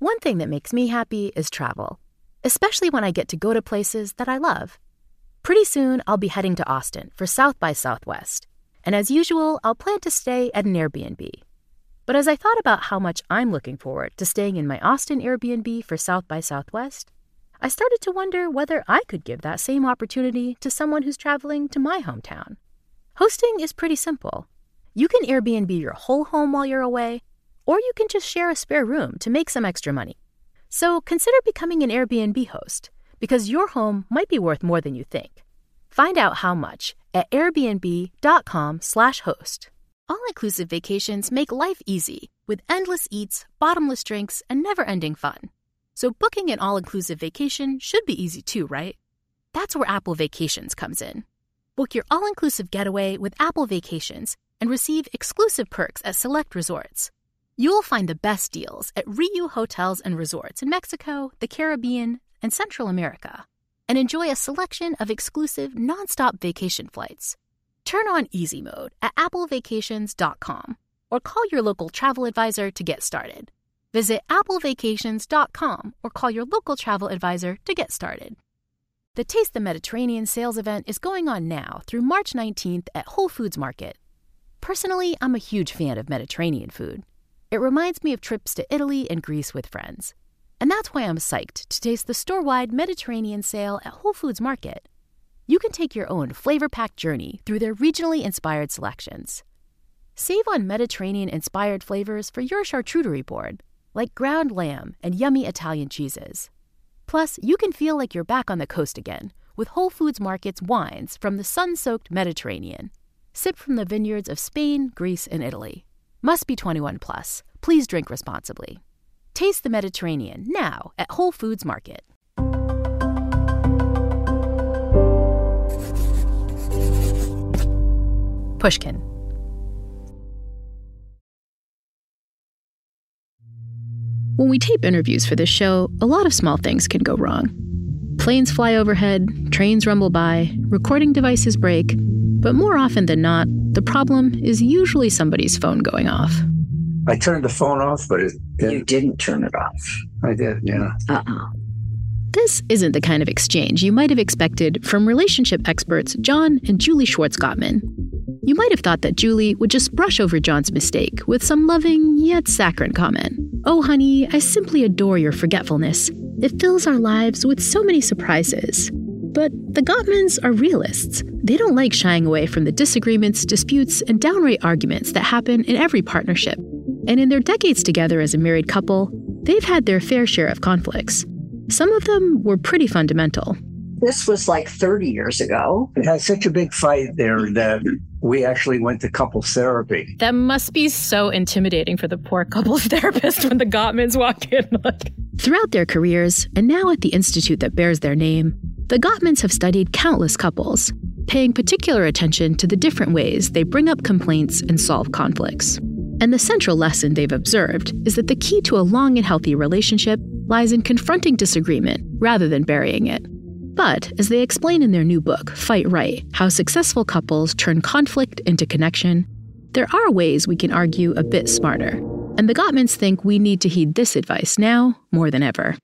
One thing that makes me happy is travel, especially when I get to go to places that I love. Pretty soon, I'll be heading to Austin for South by Southwest, and as usual, I'll plan to stay at an Airbnb. But as I thought about how much I'm looking forward to staying in my Austin Airbnb for South by Southwest, I started to wonder whether I could give that same opportunity to someone who's traveling to my hometown. Hosting is pretty simple. You can Airbnb your whole home while you're away, or you can just share a spare room to make some extra money. So consider becoming an Airbnb host, because your home might be worth more than you think. Find out how much at airbnb.com/host. All-inclusive vacations make life easy with endless eats, bottomless drinks, and never-ending fun. So booking an all-inclusive vacation should be easy too, right? That's where Apple Vacations comes in. Book your all-inclusive getaway with Apple Vacations and receive exclusive perks at select resorts. You'll find the best deals at Riu Hotels and Resorts in Mexico, the Caribbean, and Central America, and enjoy a selection of exclusive nonstop vacation flights. Turn on easy mode at applevacations.com or call your local travel advisor to get started. Visit applevacations.com or call your local travel advisor to get started. The Taste the Mediterranean sales event is going on now through March 19th at Whole Foods Market. Personally, I'm a huge fan of Mediterranean food. It reminds me of trips to Italy and Greece with friends. And that's why I'm psyched to taste the store wide Mediterranean sale at Whole Foods Market. You can take your own flavor packed journey through their regionally inspired selections. Save on Mediterranean inspired flavors for your charcuterie board like ground lamb and yummy Italian cheeses. Plus, you can feel like you're back on the coast again with Whole Foods Market's wines from the sun soaked Mediterranean. Sip from the vineyards of Spain, Greece, and Italy. Must be 21 plus. Please drink responsibly. Taste the Mediterranean now at Whole Foods Market. Pushkin. When we tape interviews for this show, a lot of small things can go wrong. Planes fly overhead, trains rumble by, recording devices break, but more often than not, the problem is usually somebody's phone going off. I turned the phone off, but it didn't. You didn't turn it off. I did, yeah. Uh-uh. This isn't the kind of exchange you might have expected from relationship experts John and Julie Schwartz Gottman. You might have thought that Julie would just brush over John's mistake with some loving yet saccharine comment. Oh, honey, I simply adore your forgetfulness. It fills our lives with so many surprises. But the Gottmans are realists. They don't like shying away from the disagreements, disputes, and downright arguments that happen in every partnership. And in their decades together as a married couple, they've had their fair share of conflicts. Some of them were pretty fundamental. This was like 30 years ago. It had such a big fight there that we actually went to couples therapy. That must be so intimidating for the poor couples therapist when the Gottmans walk in. Like. Throughout their careers, and now at the institute that bears their name, the Gottmans have studied countless couples, paying particular attention to the different ways they bring up complaints and solve conflicts. And the central lesson they've observed is that the key to a long and healthy relationship lies in confronting disagreement rather than burying it. But, as they explain in their new book, Fight Right How Successful Couples Turn Conflict into Connection, there are ways we can argue a bit smarter. And the Gottmans think we need to heed this advice now more than ever.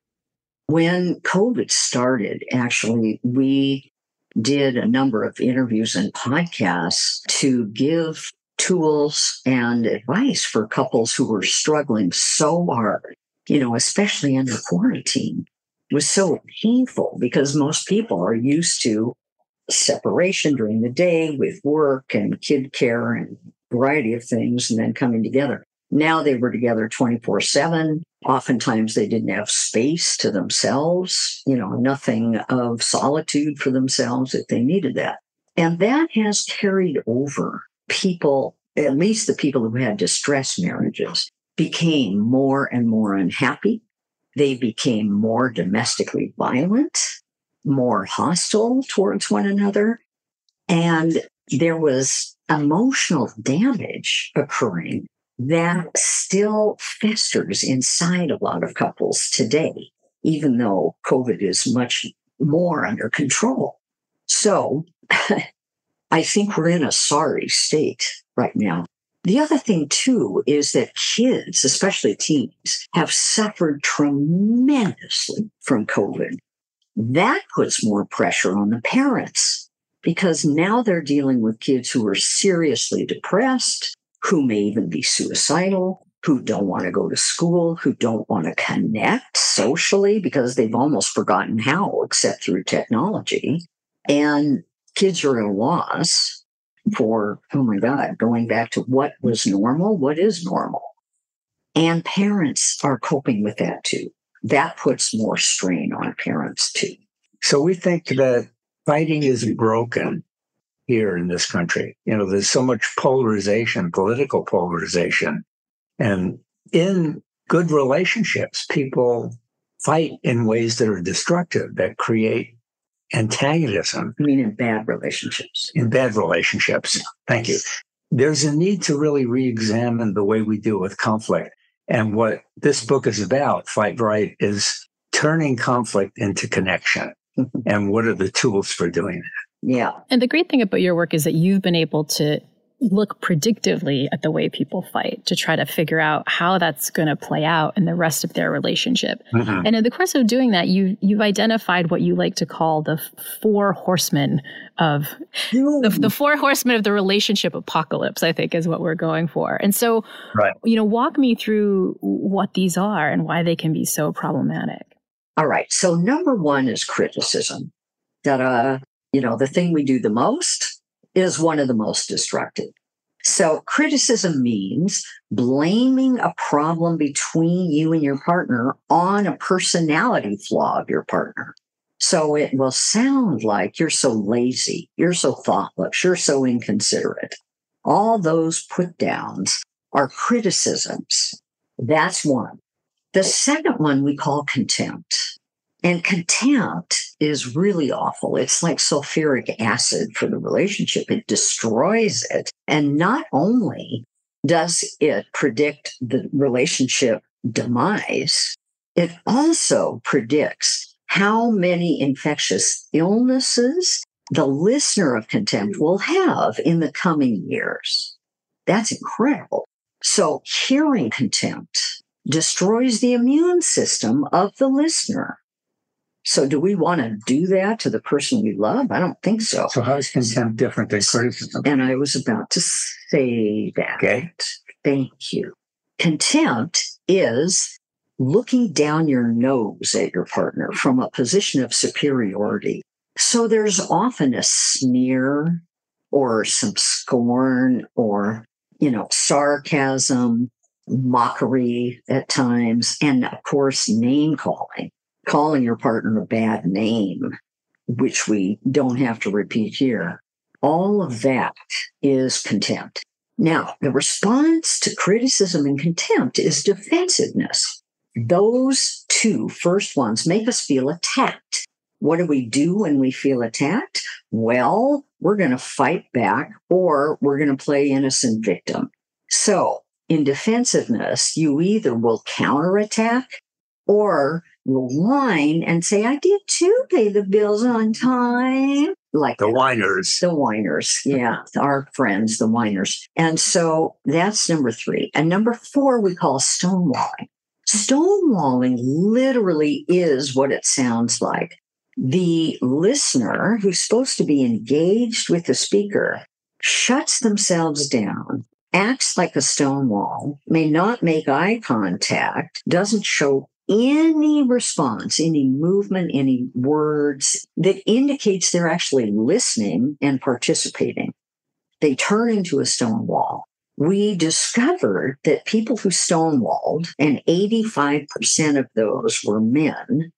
When COVID started, actually, we did a number of interviews and podcasts to give tools and advice for couples who were struggling so hard, you know, especially under quarantine was so painful because most people are used to separation during the day with work and kid care and variety of things and then coming together. Now they were together 24 7. Oftentimes they didn't have space to themselves, you know, nothing of solitude for themselves if they needed that. And that has carried over. People, at least the people who had distressed marriages, became more and more unhappy they became more domestically violent, more hostile towards one another. And there was emotional damage occurring that still festers inside a lot of couples today, even though COVID is much more under control. So I think we're in a sorry state right now. The other thing, too, is that kids, especially teens, have suffered tremendously from COVID. That puts more pressure on the parents because now they're dealing with kids who are seriously depressed, who may even be suicidal, who don't want to go to school, who don't want to connect socially because they've almost forgotten how except through technology. And kids are at a loss for, oh my God, going back to what was normal, what is normal. And parents are coping with that too. That puts more strain on parents too. So we think that fighting isn't broken here in this country. You know, there's so much polarization, political polarization. And in good relationships, people fight in ways that are destructive, that create antagonism. I mean, in bad relationships. In bad relationships. Thank you. There's a need to really re examine the way we deal with conflict. And what this book is about, Fight Right, is turning conflict into connection. and what are the tools for doing that? Yeah. And the great thing about your work is that you've been able to look predictively at the way people fight to try to figure out how that's going to play out in the rest of their relationship. Mm-hmm. And in the course of doing that, you you've identified what you like to call the four horsemen of the, the, four horsemen of the relationship apocalypse. I think is what we're going for. And so, right. you know, walk me through what these are and why they can be so problematic. All right. So number one is criticism. That uh, you know, the thing we do the most is one of the most destructive. So criticism means blaming a problem between you and your partner on a personality flaw of your partner. So it will sound like you're so lazy, you're so thoughtless, you're so inconsiderate. All those put downs are criticisms. That's one. The second one we call contempt. And contempt is really awful. It's like sulfuric acid for the relationship. It destroys it. And not only does it predict the relationship demise, it also predicts how many infectious illnesses the listener of contempt mm. will have in the coming years. That's incredible. So hearing contempt destroys the immune system of the listener. So, do we want to do that to the person we love? I don't think so. So, how is contempt different than criticism? And I was about to say that. Okay. Thank you. Contempt is looking down your nose at your partner from a position of superiority. So, there's often a sneer or some scorn or, you know, sarcasm, mockery at times, and of course, name calling calling your partner a bad name, which we don't have to repeat here. All of that is contempt. Now, the response to criticism and contempt is defensiveness. Those two first ones make us feel attacked. What do we do when we feel attacked? Well, we're going to fight back or we're going to play innocent victim. So, in defensiveness, you either will counterattack or whine and say, I did too pay the bills on time. Like the whiners. The whiners. Yeah. our friends, the whiners. And so that's number three. And number four, we call stonewalling. Stonewalling literally is what it sounds like. The listener who's supposed to be engaged with the speaker shuts themselves down acts like a stone wall, may not make eye contact, doesn't show any response, any movement, any words that indicates they're actually listening and participating. They turn into a stone wall. We discovered that people who stonewalled, and 85% of those were men,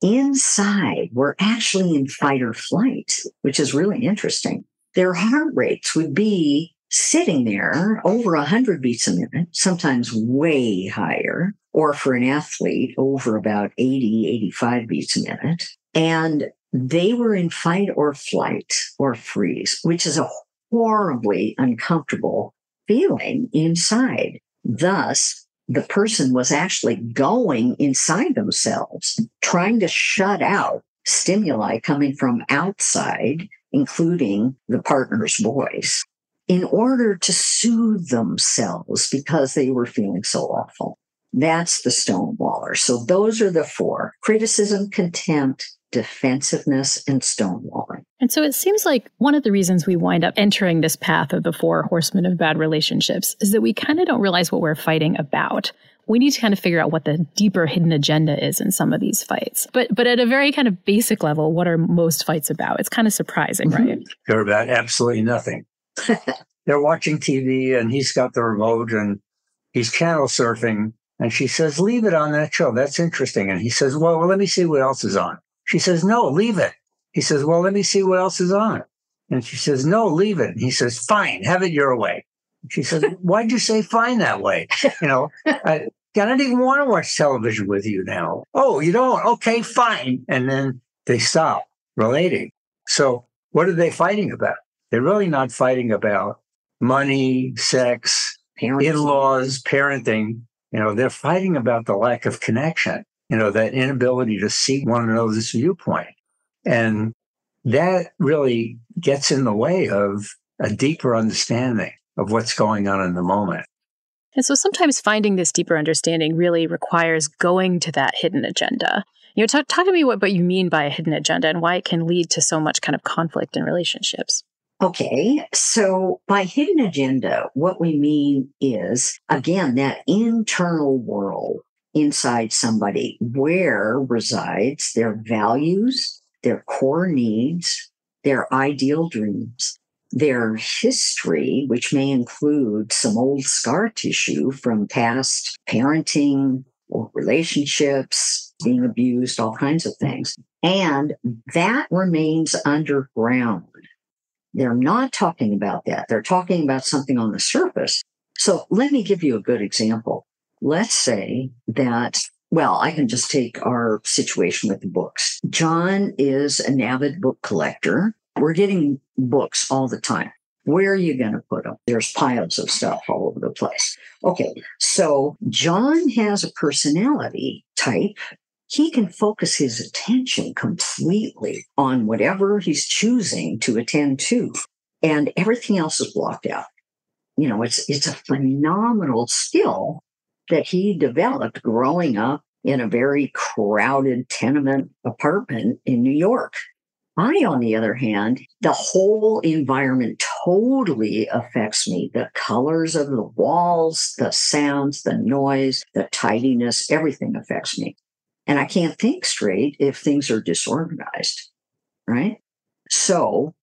inside were actually in fight or flight, which is really interesting. Their heart rates would be sitting there over 100 beats a minute, sometimes way higher, or for an athlete, over about 80, 85 beats a minute. And they were in fight or flight or freeze, which is a horribly uncomfortable feeling inside. Thus, the person was actually going inside themselves, trying to shut out stimuli coming from outside, including the partner's voice. In order to soothe themselves because they were feeling so awful. That's the stonewaller. So those are the four criticism, contempt, defensiveness, and stonewalling. And so it seems like one of the reasons we wind up entering this path of the four horsemen of bad relationships is that we kind of don't realize what we're fighting about. We need to kind of figure out what the deeper hidden agenda is in some of these fights. But but at a very kind of basic level, what are most fights about? It's kind of surprising, mm-hmm. right? They're about absolutely nothing. They're watching TV and he's got the remote and he's channel surfing and she says, leave it on that show. That's interesting. And he says, well, well, let me see what else is on. She says, no, leave it. He says, well, let me see what else is on. And she says, no, leave it. And he says, fine, have it your way. She says, why'd you say fine that way? You know, I, I don't even want to watch television with you now. Oh, you don't? Okay, fine. And then they stop relating. So what are they fighting about? They're really not fighting about money, sex, in-laws, parenting. You know, they're fighting about the lack of connection, you know, that inability to see one another's viewpoint. And that really gets in the way of a deeper understanding of what's going on in the moment. And so sometimes finding this deeper understanding really requires going to that hidden agenda. You know, talk, talk to me what, what you mean by a hidden agenda and why it can lead to so much kind of conflict in relationships. Okay, so by hidden agenda, what we mean is, again, that internal world inside somebody where resides their values, their core needs, their ideal dreams, their history, which may include some old scar tissue from past parenting or relationships, being abused, all kinds of things. And that remains underground they're not talking about that. They're talking about something on the surface. So let me give you a good example. Let's say that, well, I can just take our situation with the books. John is an avid book collector. We're getting books all the time. Where are you going to put them? There's piles of stuff all over the place. Okay. So John has a personality type he can focus his attention completely on whatever he's choosing to attend to and everything else is blocked out you know it's it's a phenomenal skill that he developed growing up in a very crowded tenement apartment in New York I, on the other hand, the whole environment totally affects me. The colors of the walls, the sounds, the noise, the tidiness, everything affects me. And I can't think straight if things are disorganized, right? So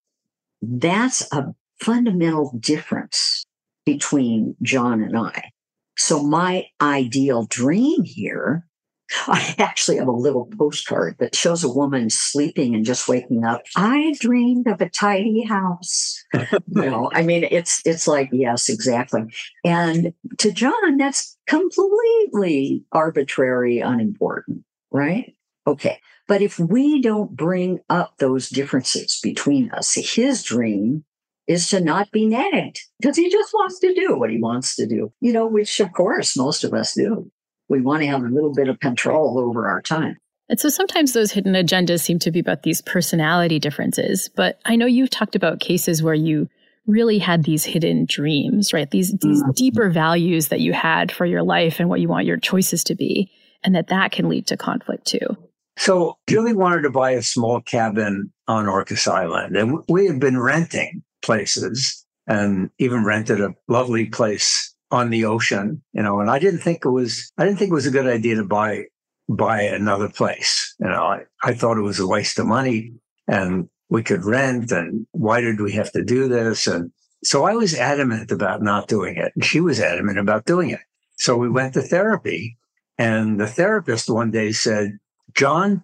that's a fundamental difference between John and I. So my ideal dream here, I actually have a little postcard that shows a woman sleeping and just waking up. I dreamed of a tidy house. you know, I mean, it's it's like yes, exactly. And to John, that's completely arbitrary, unimportant right? Okay. But if we don't bring up those differences between us, his dream is to not be nagged because he just wants to do what he wants to do, you know, which of course most of us do. We want to have a little bit of control over our time. And so sometimes those hidden agendas seem to be about these personality differences. But I know you've talked about cases where you really had these hidden dreams, right? These, these mm-hmm. deeper values that you had for your life and what you want your choices to be and that that can lead to conflict too. So Julie wanted to buy a small cabin on Orcas Island, and we had been renting places and even rented a lovely place on the ocean, you know, and I didn't think it was, I didn't think it was a good idea to buy, buy another place. You know, I, I thought it was a waste of money and we could rent and why did we have to do this? And so I was adamant about not doing it. And she was adamant about doing it. So we went to therapy and the therapist one day said, John,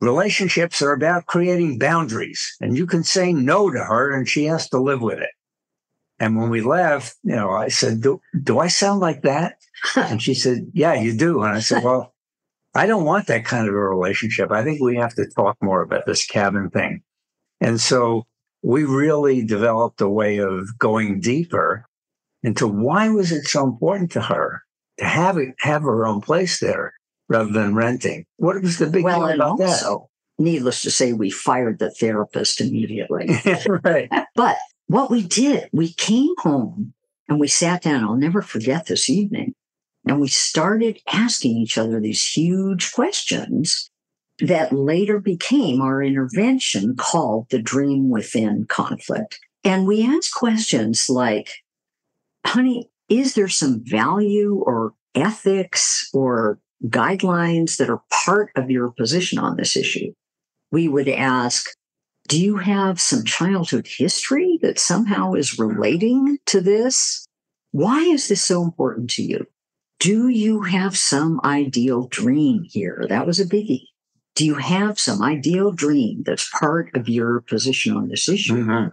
relationships are about creating boundaries and you can say no to her and she has to live with it. And when we left, you know, I said, do, do I sound like that? and she said, yeah, you do. And I said, well, I don't want that kind of a relationship. I think we have to talk more about this cabin thing. And so we really developed a way of going deeper into why was it so important to her to have it, have her own place there rather than renting. What was the big well, deal about also, that? Needless to say, we fired the therapist immediately. right. But what we did, we came home and we sat down. I'll never forget this evening. And we started asking each other these huge questions that later became our intervention called the dream within conflict. And we asked questions like, honey, is there some value or ethics or guidelines that are part of your position on this issue? We would ask, do you have some childhood history that somehow is relating to this? Why is this so important to you? Do you have some ideal dream here? That was a biggie. Do you have some ideal dream that's part of your position on this issue? Mhm.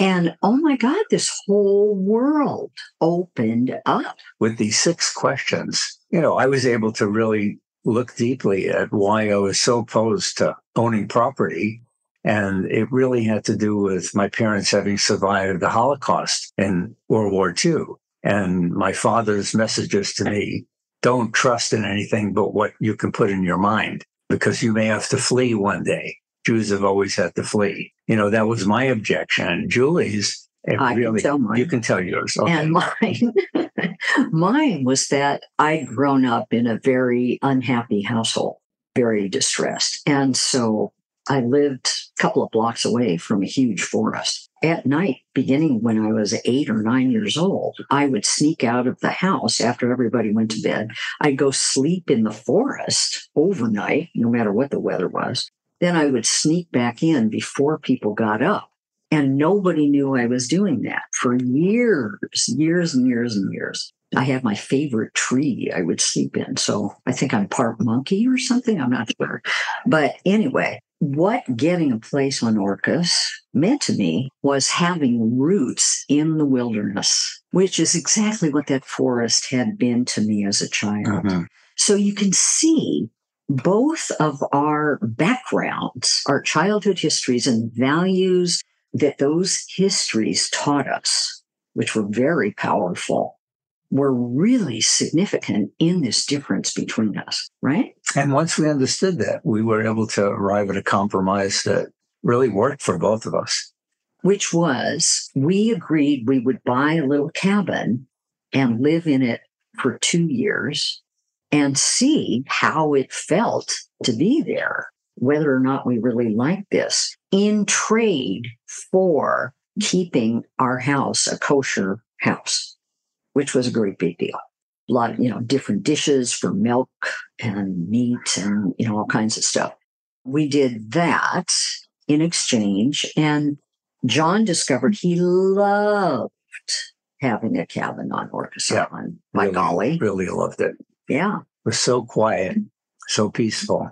And oh my God, this whole world opened up. With these six questions, you know, I was able to really look deeply at why I was so opposed to owning property. And it really had to do with my parents having survived the Holocaust in World War II. And my father's messages to me don't trust in anything but what you can put in your mind because you may have to flee one day. Jews have always had to flee. You know, that was my objection. Julie's, it I can tell mine. you can tell yours. Okay. And mine, mine was that I'd grown up in a very unhappy household, very distressed. And so I lived a couple of blocks away from a huge forest. At night, beginning when I was eight or nine years old, I would sneak out of the house after everybody went to bed. I'd go sleep in the forest overnight, no matter what the weather was. Then I would sneak back in before people got up. And nobody knew I was doing that for years, years and years and years. I had my favorite tree I would sleep in. So I think I'm part monkey or something. I'm not sure. But anyway, what getting a place on Orcas meant to me was having roots in the wilderness, which is exactly what that forest had been to me as a child. Mhm. So you can see both of our backgrounds, our childhood histories and values that those histories taught us, which were very powerful, were really significant in this difference between us, right? And once we understood that, we were able to arrive at a compromise that really worked for both of us. Which was we agreed we would buy a little cabin and live in it for two years and see how it felt to be there, whether or not we really liked this in trade for keeping our house a kosher house, which was a great big deal. A lot of, you know, different dishes for milk and meat and, you know, all kinds of stuff. We did that in exchange and John discovered he loved having a cabin on Orcas Yeah, Island. By really, golly. Really loved it. It Yeah. was so quiet, so peaceful.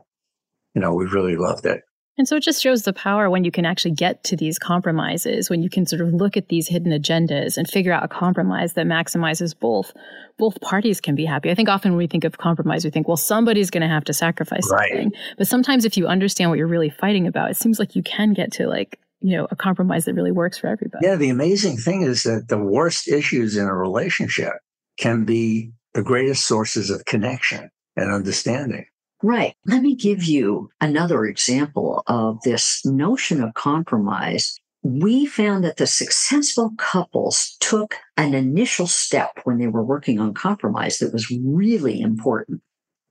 You know, we really loved it. And so it just shows the power when you can actually get to these compromises, when you can sort of look at these hidden agendas and figure out a compromise that maximizes both. Both parties can be happy. I think often when we think of compromise, we think, well, somebody's going to have to sacrifice Right. something. But sometimes if you understand what you're really fighting about, it seems like you can get to like, you know, a compromise that really works for everybody. Yeah, the amazing thing is that the worst issues in a relationship can be the greatest sources of connection and understanding. Right. Let me give you another example of this notion of compromise. We found that the successful couples took an initial step when they were working on compromise that was really important.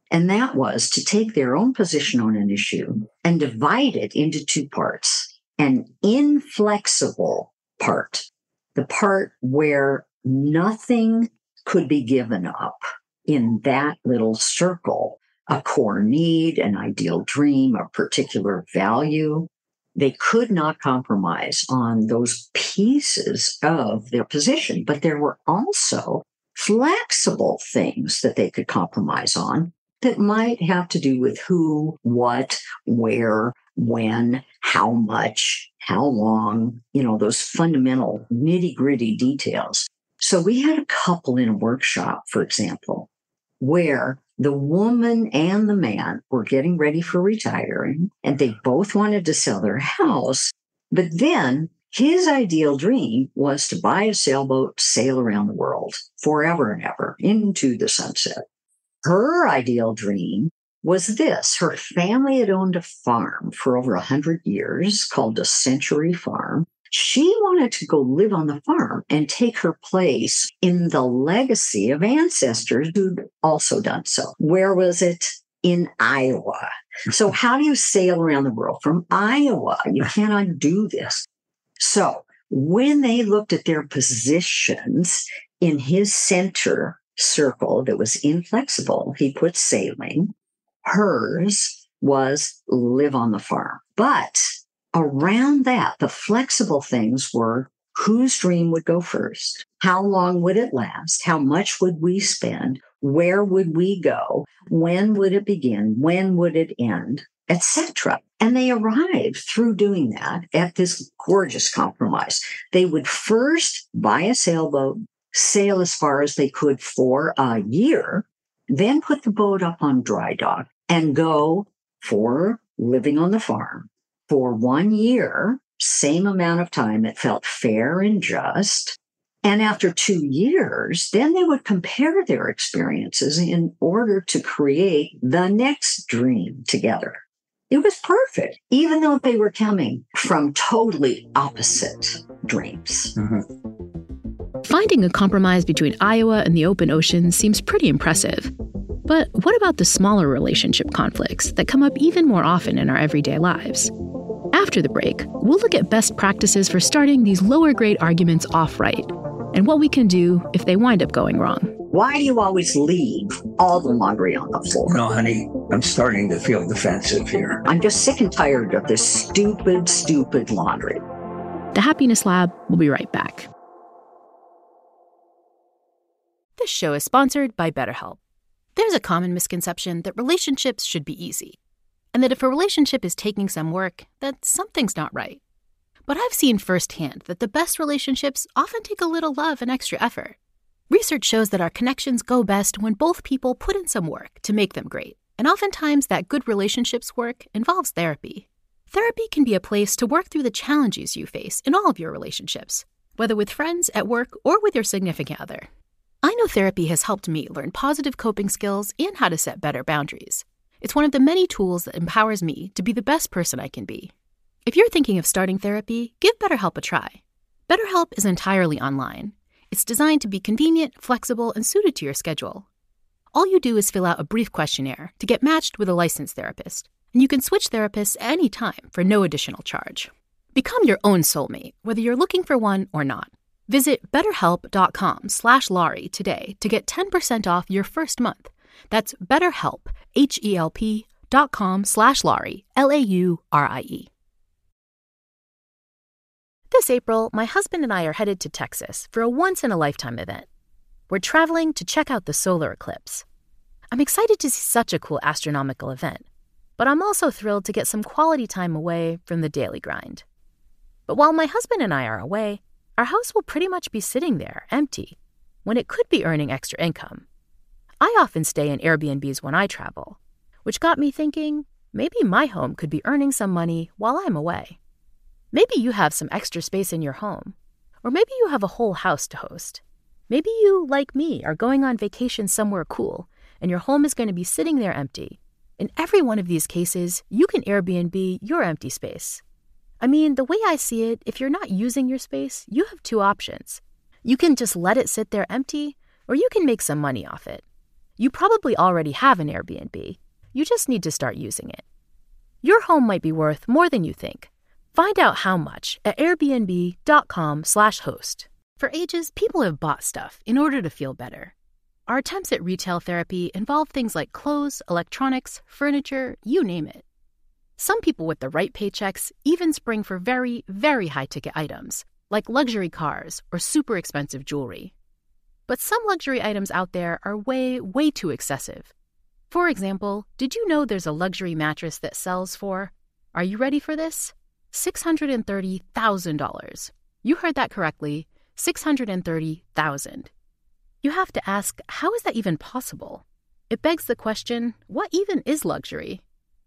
And that was to take their own position on an issue and divide it into two parts an inflexible part, the part where nothing could be given up in that little circle a core need, an ideal dream, a particular value. They could not compromise on those pieces of their position, but there were also flexible things that they could compromise on that might have to do with who, what, where, when, how much, how long, you know, those fundamental nitty gritty details. So we had a couple in a workshop, for example, where the woman and the man were getting ready for retiring and they both wanted to sell their house. But then his ideal dream was to buy a sailboat, sail around the world forever and ever into the sunset. Her ideal dream was this. Her family had owned a farm for over a hundred years called a century farm. She wanted to go live on the farm and take her place in the legacy of ancestors who'd also done so. Where was it? In Iowa. So, how do you sail around the world from Iowa? You can't undo this. So, when they looked at their positions in his center circle that was inflexible, he put sailing. Hers was live on the farm. But around that, the flexible things were whose dream would go first? How long would it last? How much would we spend? Where would we go? When would it begin? When would it end? Etc. And they arrived through doing that at this gorgeous compromise. They would first buy a sailboat, sail as far as they could for a year, then put the boat up on dry dock and go for living on the farm for one year, same amount of time. It felt fair and just. And after two years, then they would compare their experiences in order to create the next dream together. It was perfect, even though they were coming from totally opposite dreams. Mm-hmm. Finding a compromise between Iowa and the open ocean seems pretty impressive. But what about the smaller relationship conflicts that come up even more often in our everyday lives? After the break, we'll look at best practices for starting these lower grade arguments off right and what we can do if they wind up going wrong. Why do you always leave all the laundry on the floor? No, honey, I'm starting to feel defensive here. I'm just sick and tired of this stupid, stupid laundry. The Happiness Lab will be right back. This show is sponsored by BetterHelp. There's a common misconception that relationships should be easy and that if a relationship is taking some work, that something's not right. But I've seen firsthand that the best relationships often take a little love and extra effort. Research shows that our connections go best when both people put in some work to make them great, and oftentimes that good relationships work involves therapy. Therapy can be a place to work through the challenges you face in all of your relationships, whether with friends, at work, or with your significant other. I know therapy has helped me learn positive coping skills and how to set better boundaries. It's one of the many tools that empowers me to be the best person I can be. If you're thinking of starting therapy, give BetterHelp a try. BetterHelp is entirely online. It's designed to be convenient, flexible, and suited to your schedule. All you do is fill out a brief questionnaire to get matched with a licensed therapist, and you can switch therapists any time for no additional charge. Become your own soulmate, whether you're looking for one or not. Visit betterhelp.com slash today to get 10% off your first month. That's betterhelp, H-E-L-P dot com slash Laurie, L-A-U-R-I-E. This April, my husband and I are headed to Texas for a once-in-a-lifetime event. We're traveling to check out the solar eclipse. I'm excited to see such a cool astronomical event, but I'm also thrilled to get some quality time away from the daily grind. But while my husband and I are away, our house will pretty much be sitting there, empty, when it could be earning extra income. I often stay in Airbnbs when I travel, which got me thinking maybe my home could be earning some money while I'm away. Maybe you have some extra space in your home, or maybe you have a whole house to host. Maybe you, like me, are going on vacation somewhere cool and your home is going to be sitting there empty. In every one of these cases, you can Airbnb your empty space. I mean, the way I see it, if you're not using your space, you have two options. You can just let it sit there empty, or you can make some money off it. You probably already have an Airbnb. You just need to start using it. Your home might be worth more than you think. Find out how much at airbnb.com/host. For ages, people have bought stuff in order to feel better. Our attempts at retail therapy involve things like clothes, electronics, furniture, you name it. Some people with the right paychecks even spring for very, very high ticket items, like luxury cars or super expensive jewelry. But some luxury items out there are way, way too excessive. For example, did you know there's a luxury mattress that sells for, are you ready for this? $630,000. You heard that correctly, 630,000. You have to ask, how is that even possible? It begs the question, what even is luxury?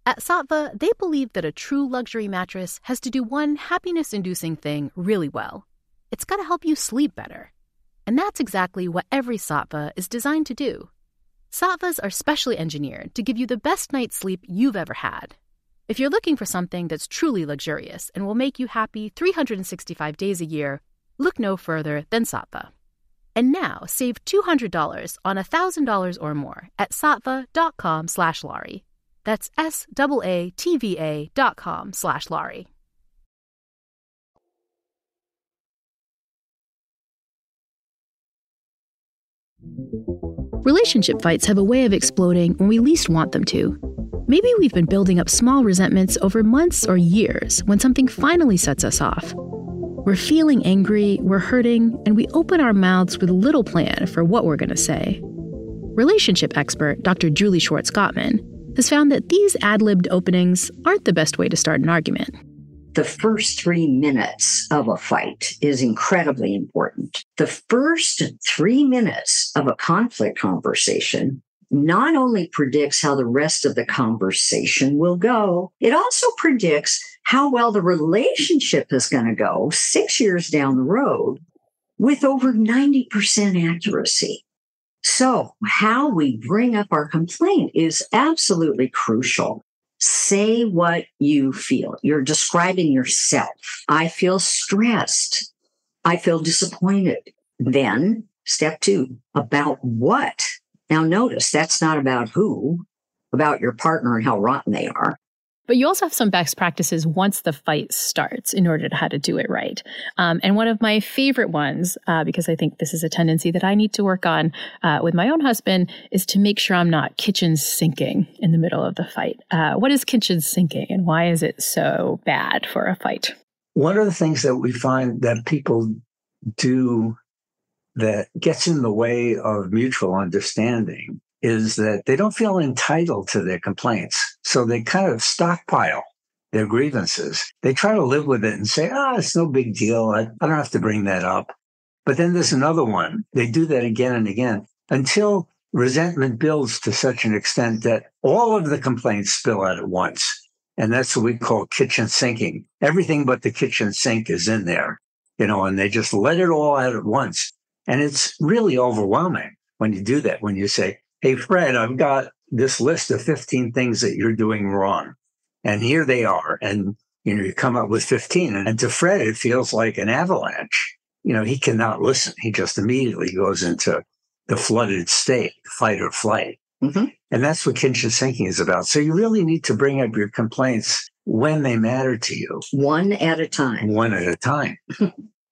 At Saatva, they believe that a true luxury mattress has to do one happiness inducing thing really well. It's got to help you sleep better. And that's exactly what every Saatva is designed to do. Saatvas are specially engineered to give you the best night's sleep you've ever had. If you're looking for something that's truly luxurious and will make you happy 365 days a year, look no further than Saatva. And now save $200 on $1,000 or more at saatva.com slash Laurie. That's S-A-A-T-V-A dot com slash Laurie. Relationship fights have a way of exploding when we least want them to. Maybe we've been building up small resentments over months or years when something finally sets us off. We're feeling angry, we're hurting, and we open our mouths with little plan for what we're going to say. Relationship expert Dr. Julie Schwartz Gottman has found that these ad libbed openings aren't the best way to start an argument the first three minutes of a fight is incredibly important. The first three minutes of a conflict conversation not only predicts how the rest of the conversation will go, it also predicts how well the relationship is going to go six years down the road with over 90% accuracy. So, how we bring up our complaint is absolutely crucial. Say what you feel. You're describing yourself. I feel stressed. I feel disappointed. Then step two, about what? Now notice that's not about who, about your partner and how rotten they are. But you also have some best practices once the fight starts in order to how to do it right. Um, and one of my favorite ones, uh, because I think this is a tendency that I need to work on uh, with my own husband, is to make sure I'm not kitchen sinking in the middle of the fight. Uh, what is kitchen sinking and why is it so bad for a fight? One of the things that we find that people do that gets in the way of mutual understanding is that they don't feel entitled to their complaints. So they kind of stockpile their grievances. They try to live with it and say, ah, oh, it's no big deal. I, I don't have to bring that up. But then there's another one. They do that again and again until resentment builds to such an extent that all of the complaints spill out at once. And that's what we call kitchen sinking. Everything but the kitchen sink is in there, you know, and they just let it all out at once. And it's really overwhelming when you do that, when you say, Hey, Fred, I've got this list of 15 things that you're doing wrong. And here they are. And, you know, you come up with 15. And to Fred, it feels like an avalanche. You know, he cannot listen. He just immediately goes into the flooded state, fight or flight. Mm-hmm. And that's what kitchen sinking is about. So you really need to bring up your complaints when they matter to you. One at a time. One at a time.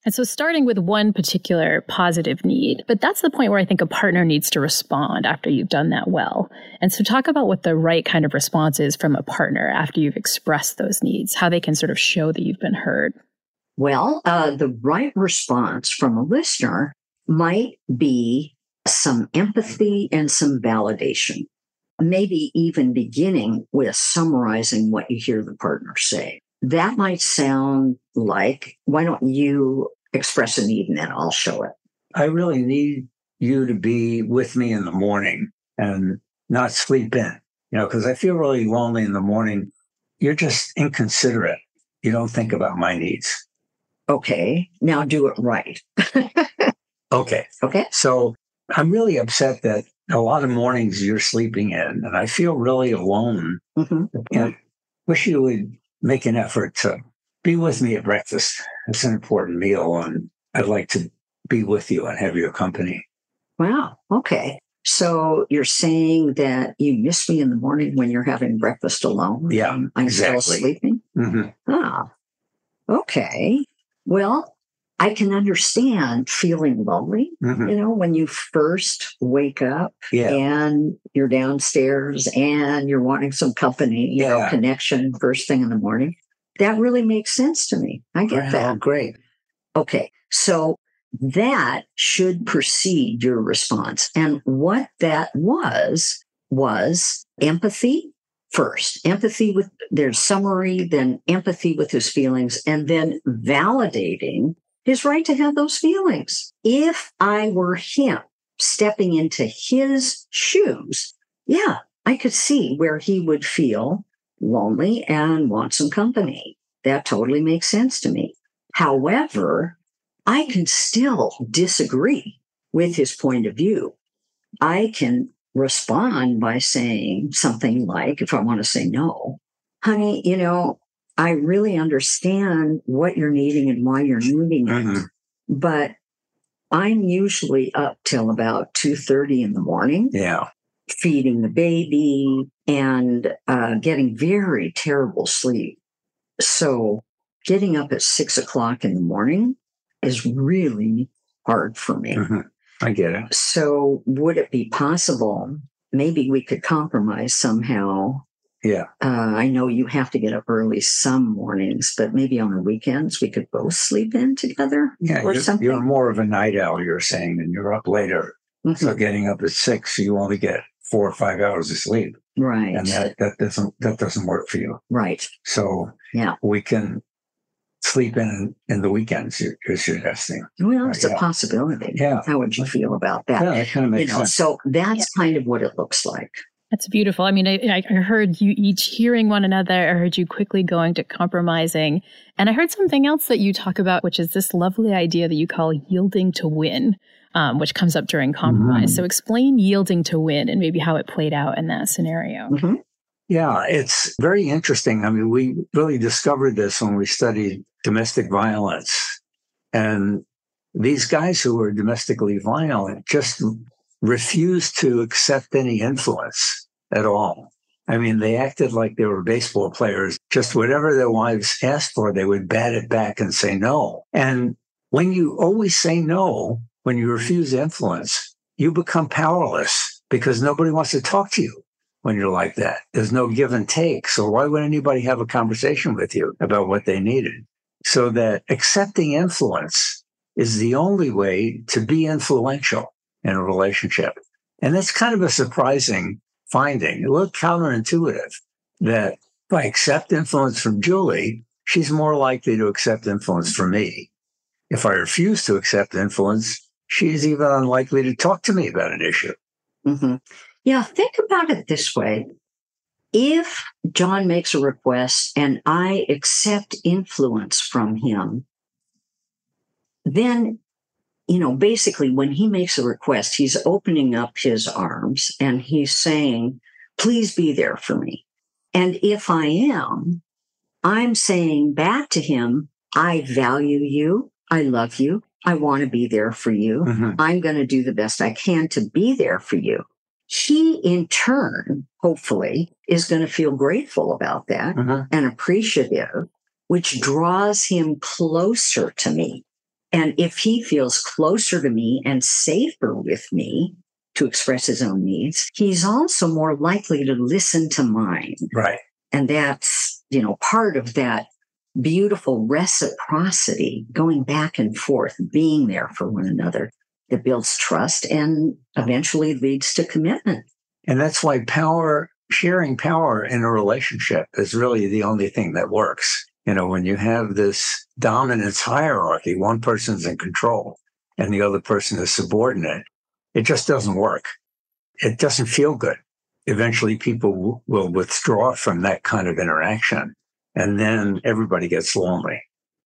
And so starting with one particular positive need, but that's the point where I think a partner needs to respond after you've done that well. And so talk about what the right kind of response is from a partner after you've expressed those needs, how they can sort of show that you've been heard. Well, uh, the right response from a listener might be some empathy and some validation. Maybe even beginning with summarizing what you hear the partner say. That might sound like, why don't you express a need and then I'll show it? I really need you to be with me in the morning and not sleep in, you know, because I feel really lonely in the morning. You're just inconsiderate. You don't think about my needs. Okay. Now do it right. okay. Okay. So I'm really upset that a lot of mornings you're sleeping in and I feel really alone. Mm-hmm. And wish you would make an effort to be with me at breakfast. It's an important meal, and I'd like to be with you and have your company. Wow. Okay. So you're saying that you miss me in the morning when you're having breakfast alone? Yeah. I'm exactly. still sleeping? Mm-hmm. Ah. Okay. Well, I can understand feeling lonely, mm-hmm. you know, when you first wake up yeah. and you're downstairs and you're wanting some company, you yeah. know, connection first thing in the morning. That really makes sense to me. I get that. Great. Okay. So that should precede your response. And what that was, was empathy first. Empathy with their summary, then empathy with his feelings, and then validating his right to have those feelings. If I were him stepping into his shoes, yeah, I could see where he would feel lonely and want some company. That totally makes sense to me. However, I can still disagree with his point of view. I can respond by saying something like, if I want to say no, honey, you know, I really understand what you're needing and why you're needing it. Mhm. But I'm usually up till about 2.30 in the morning, Yeah. feeding the baby and uh, getting very terrible sleep. So getting up at six o'clock in the morning is really hard for me. Mhm. I get it. So would it be possible? Maybe we could compromise somehow. Yeah. Uh, I know you have to get up early some mornings, but maybe on the weekends we could both sleep in together Yeah. or You're, something. you're more of a night owl, you're saying, and you're up later. Mhm. So getting up at six, you only get four or five hours of sleep. right. And that, that doesn't that doesn't work for you. right. So Yeah. we can sleep in in the weekends, you're, you're suggesting. Well, it's Yeah. a possibility. Yeah. How would you feel about that? Yeah, that kind of you makes know, sense. so that's kind of what it looks like. That's beautiful. I mean, I, I heard you each hearing one another. I heard you quickly going to compromising. And I heard something else that you talk about, which is this lovely idea that you call yielding to win, um, which comes up during compromise. Mhm. So explain yielding to win and maybe how it played out in that scenario. Mhm. Yeah, it's very interesting. I mean, we really discovered this when we studied domestic violence. And these guys who were domestically violent just refused to accept any influence at all. I mean, they acted like they were baseball players. Just whatever their wives asked for, they would bat it back and say no. And when you always say no, when you refuse influence, you become powerless because nobody wants to talk to you when you're like that. There's no give and take. So why would anybody have a conversation with you about what they needed? So that accepting influence is the only way to be influential in a relationship. And that's kind of a surprising finding, a little counterintuitive that if I accept influence from Julie, she's more likely to accept influence from me. If I refuse to accept influence, she's even unlikely to talk to me about an issue. hmm Yeah, think about it this way. If John makes a request and I accept influence from him, then, you know, basically when he makes a request, he's opening up his arms and he's saying, please be there for me. And if I am, I'm saying back to him, I value you. I love you. I want to be there for you. Mhm. I'm going to do the best I can to be there for you. He, in turn, hopefully, is going to feel grateful about that Mhm. and appreciative, which draws him closer to me. And if he feels closer to me and safer with me to express his own needs, he's also more likely to listen to mine. Right. And that's, you know, part of that beautiful reciprocity going back and forth, being there for one another that builds trust and eventually leads to commitment. And that's why power, sharing power in a relationship is really the only thing that works. You know, when you have this dominance hierarchy, one person's in control and the other person is subordinate, it just doesn't work. It doesn't feel good. Eventually, people will withdraw from that kind of interaction. And then everybody gets lonely.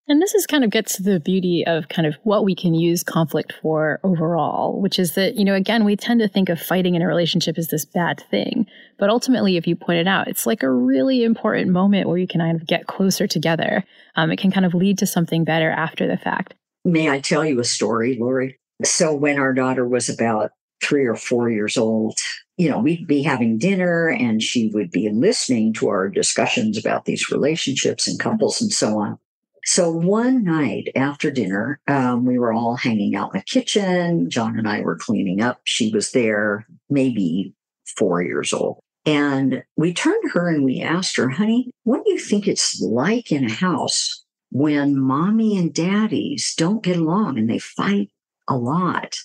And this is kind of gets to the beauty of kind of what we can use conflict for overall, which is that, you know, again, we tend to think of fighting in a relationship as this bad thing. But ultimately, if you point it out, it's like a really important moment where you can kind of get closer together. Um, it can kind of lead to something better after the fact. May I tell you a story, Laurie? So when our daughter was about three or four years old, you know, we'd be having dinner and she would be listening to our discussions about these relationships and couples and so on. So one night after dinner, um, we were all hanging out in the kitchen. John and I were cleaning up. She was there, maybe four years old. And we turned to her and we asked her, honey, what do you think it's like in a house when mommy and daddies don't get along and they fight a lot?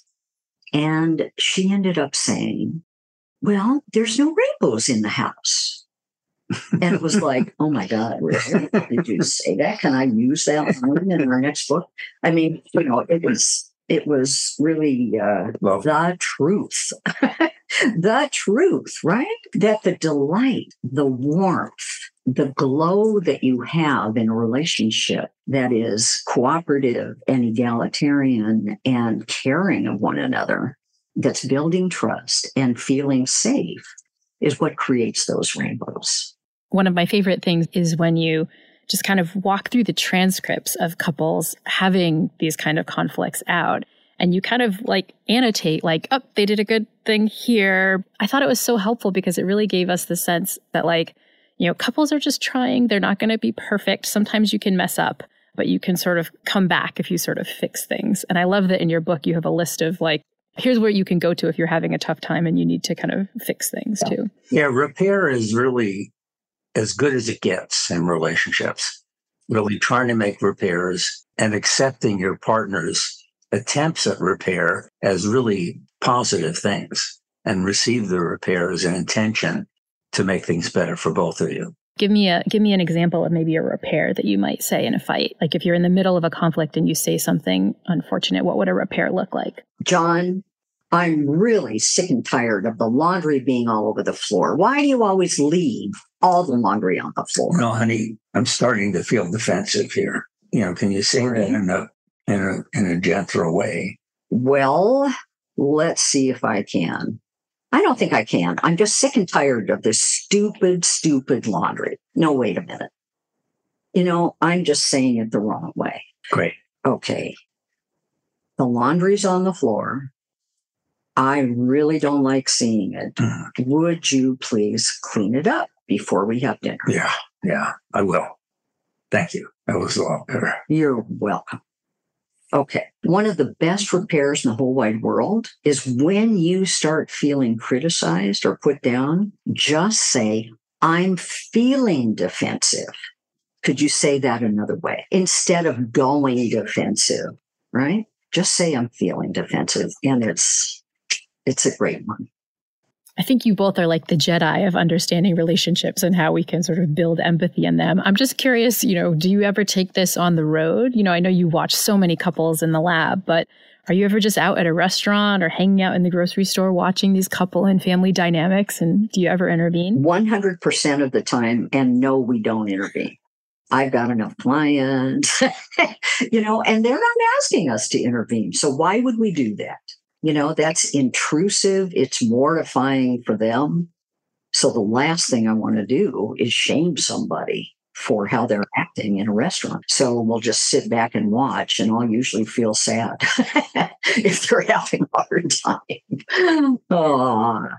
And she ended up saying, well, there's no rainbows in the house. And it was like, oh my God, really? Did you say that? Can I use that line in our next book? I mean, you know, it was it was really uh, the truth. the truth, right? That the delight, the warmth, the glow that you have in a relationship that is cooperative and egalitarian and caring of one another, that's building trust and feeling safe, is what creates those rainbows. one of my favorite things is when you just kind of walk through the transcripts of couples having these kind of conflicts out and you kind of like annotate like oh they did a good thing here. I thought it was so helpful because it really gave us the sense that like you know couples are just trying. They're not going to be perfect. Sometimes you can mess up but you can sort of come back if you sort of fix things. And i love that in your book you have a list of like here's where you can go to if you're having a tough time and you need to kind of fix things yeah. too yeah repair is really as good as it gets in relationships really trying to make repairs and accepting your partner's attempts at repair as really positive things and receive the repair as an intention to make things better for both of you. Give me a give me an example of maybe a repair that you might say in a fight. Like if you're in the middle of a conflict and you say something unfortunate, what would a repair look like? John, I'm really sick and tired of the laundry being all over the floor. Why do you always leave all the laundry on the floor? No, honey, I'm starting to feel defensive here. You know, can you say that in a in a in a gentler way? Well, let's see if I can. I don't think I can. I'm just sick and tired of this stupid, stupid laundry. No, wait a minute. You know, I'm just saying it the wrong way. Great. Okay. The laundry's on the floor. I really don't like seeing it. Mhm. Would you please clean it up before we have dinner? Yeah, yeah, I will. Thank you. That was a lot better. You're welcome. Okay. One of the best mm-hmm. repairs in the whole wide world is when you start feeling criticized or put down, just say, I'm feeling defensive. Could you say that another way? Instead of going defensive, right? Just say I'm feeling defensive. And it's it's a great one. I think you both are like the Jedi of understanding relationships and how we can sort of build empathy in them. I'm just curious, you know, do you ever take this on the road? You know, I know you watch so many couples in the lab, but are you ever just out at a restaurant or hanging out in the grocery store watching these couple and family dynamics? And do you ever intervene? 100% of the time. And no, we don't intervene. I've got enough clients, you know, and they're not asking us to intervene. So why would we do that? You know, that's intrusive. It's mortifying for them. So the last thing I want to do is shame somebody for how they're acting in a restaurant. So we'll just sit back and watch, and I'll usually feel sad if they're having a hard time. Aw.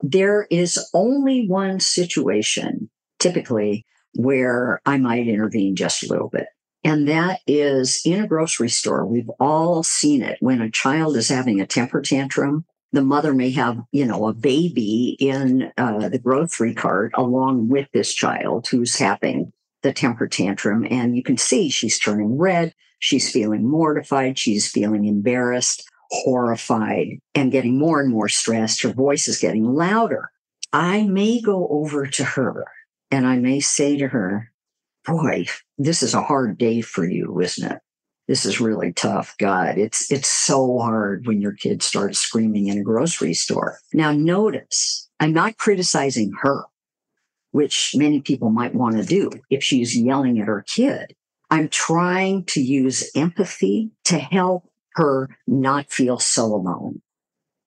there is only one situation typically where I might intervene just a little bit. And that is in a grocery store. We've all seen it when a child is having a temper tantrum. The mother may have, you know, a baby in uh, the grocery cart along with this child who's having the temper tantrum. And you can see she's turning red. She's feeling mortified. She's feeling embarrassed, horrified, and getting more and more stressed. Her voice is getting louder. I may go over to her and I may say to her, boy, this is a hard day for you, isn't it? This is really tough. God, it's it's so hard when your kid starts screaming in a grocery store. Now notice, I'm not criticizing her, which many people might want to do if she's yelling at her kid. I'm trying to use empathy to help her not feel so alone.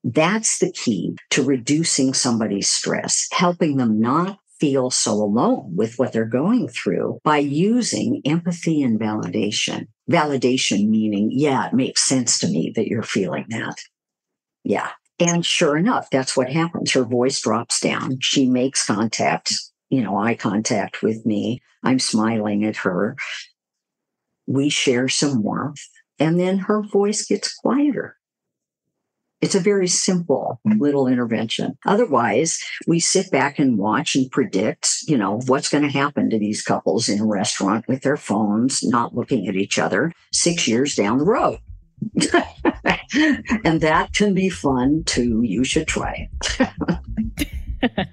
That's the key to reducing somebody's stress, helping them not feel so alone with what they're going through by using empathy and validation. Validation meaning, yeah, it makes sense to me that you're feeling that. Yeah. And sure enough, that's what happens. Her voice drops down. She makes contact, you know, eye contact with me. I'm smiling at her. We share some warmth and then her voice gets quieter. It's a very simple mm. little intervention. Otherwise, we sit back and watch and predict, you know, what's going to happen to these couples in a restaurant with their phones, not looking at each other six years down the road. and that can be fun too. You should try it.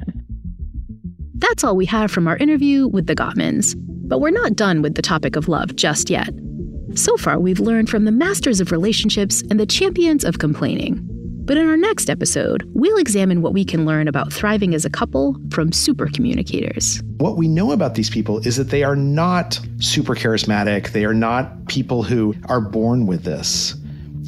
That's all we have from our interview with the Gottmans. But we're not done with the topic of love just yet. So far, we've learned from the masters of relationships and the champions of complaining. But in our next episode, we'll examine what we can learn about thriving as a couple from super communicators. What we know about these people is that they are not super charismatic. They are not people who are born with this.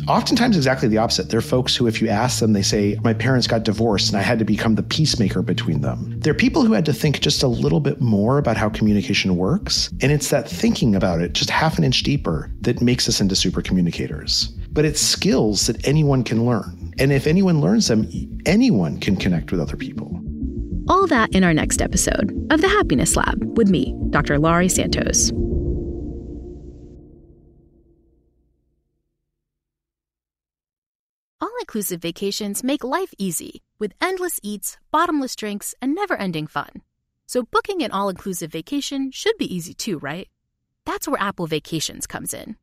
Oftentimes, exactly the opposite. They're folks who, if you ask them, they say, My parents got divorced and I had to become the peacemaker between them. They're people who had to think just a little bit more about how communication works. And it's that thinking about it just half an inch deeper that makes us into super communicators. But it's skills that anyone can learn. And if anyone learns them, anyone can connect with other people. All that in our next episode of The Happiness Lab with me, Dr. Laurie Santos. All inclusive vacations make life easy with endless eats, bottomless drinks, and never ending fun. So, booking an all inclusive vacation should be easy too, right? That's where Apple Vacations comes in.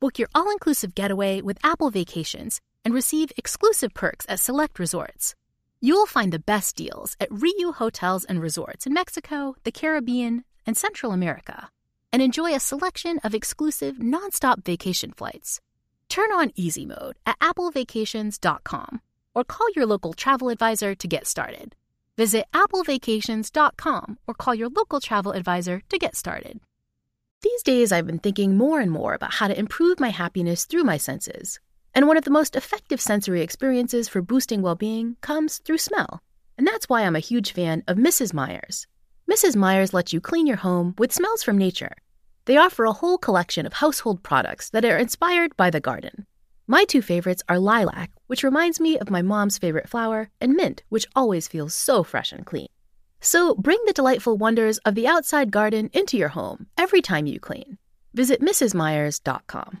Book your all inclusive getaway with Apple Vacations and receive exclusive perks at select resorts. You'll find the best deals at Riu Hotels and Resorts in Mexico, the Caribbean, and Central America, and enjoy a selection of exclusive nonstop vacation flights. Turn on easy mode at applevacations.com or call your local travel advisor to get started. Visit applevacations.com or call your local travel advisor to get started. These days, I've been thinking more and more about how to improve my happiness through my senses. And one of the most effective sensory experiences for boosting well being comes through smell. And that's why I'm a huge fan of Mrs. Meyer's. Mrs. Meyer's lets you clean your home with smells from nature. They offer a whole collection of household products that are inspired by the garden. My two favorites are lilac, which reminds me of my mom's favorite flower, and mint, which always feels so fresh and clean. So bring the delightful wonders of the outside garden into your home every time you clean. Visit MrsMeyers.com.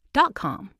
dot com.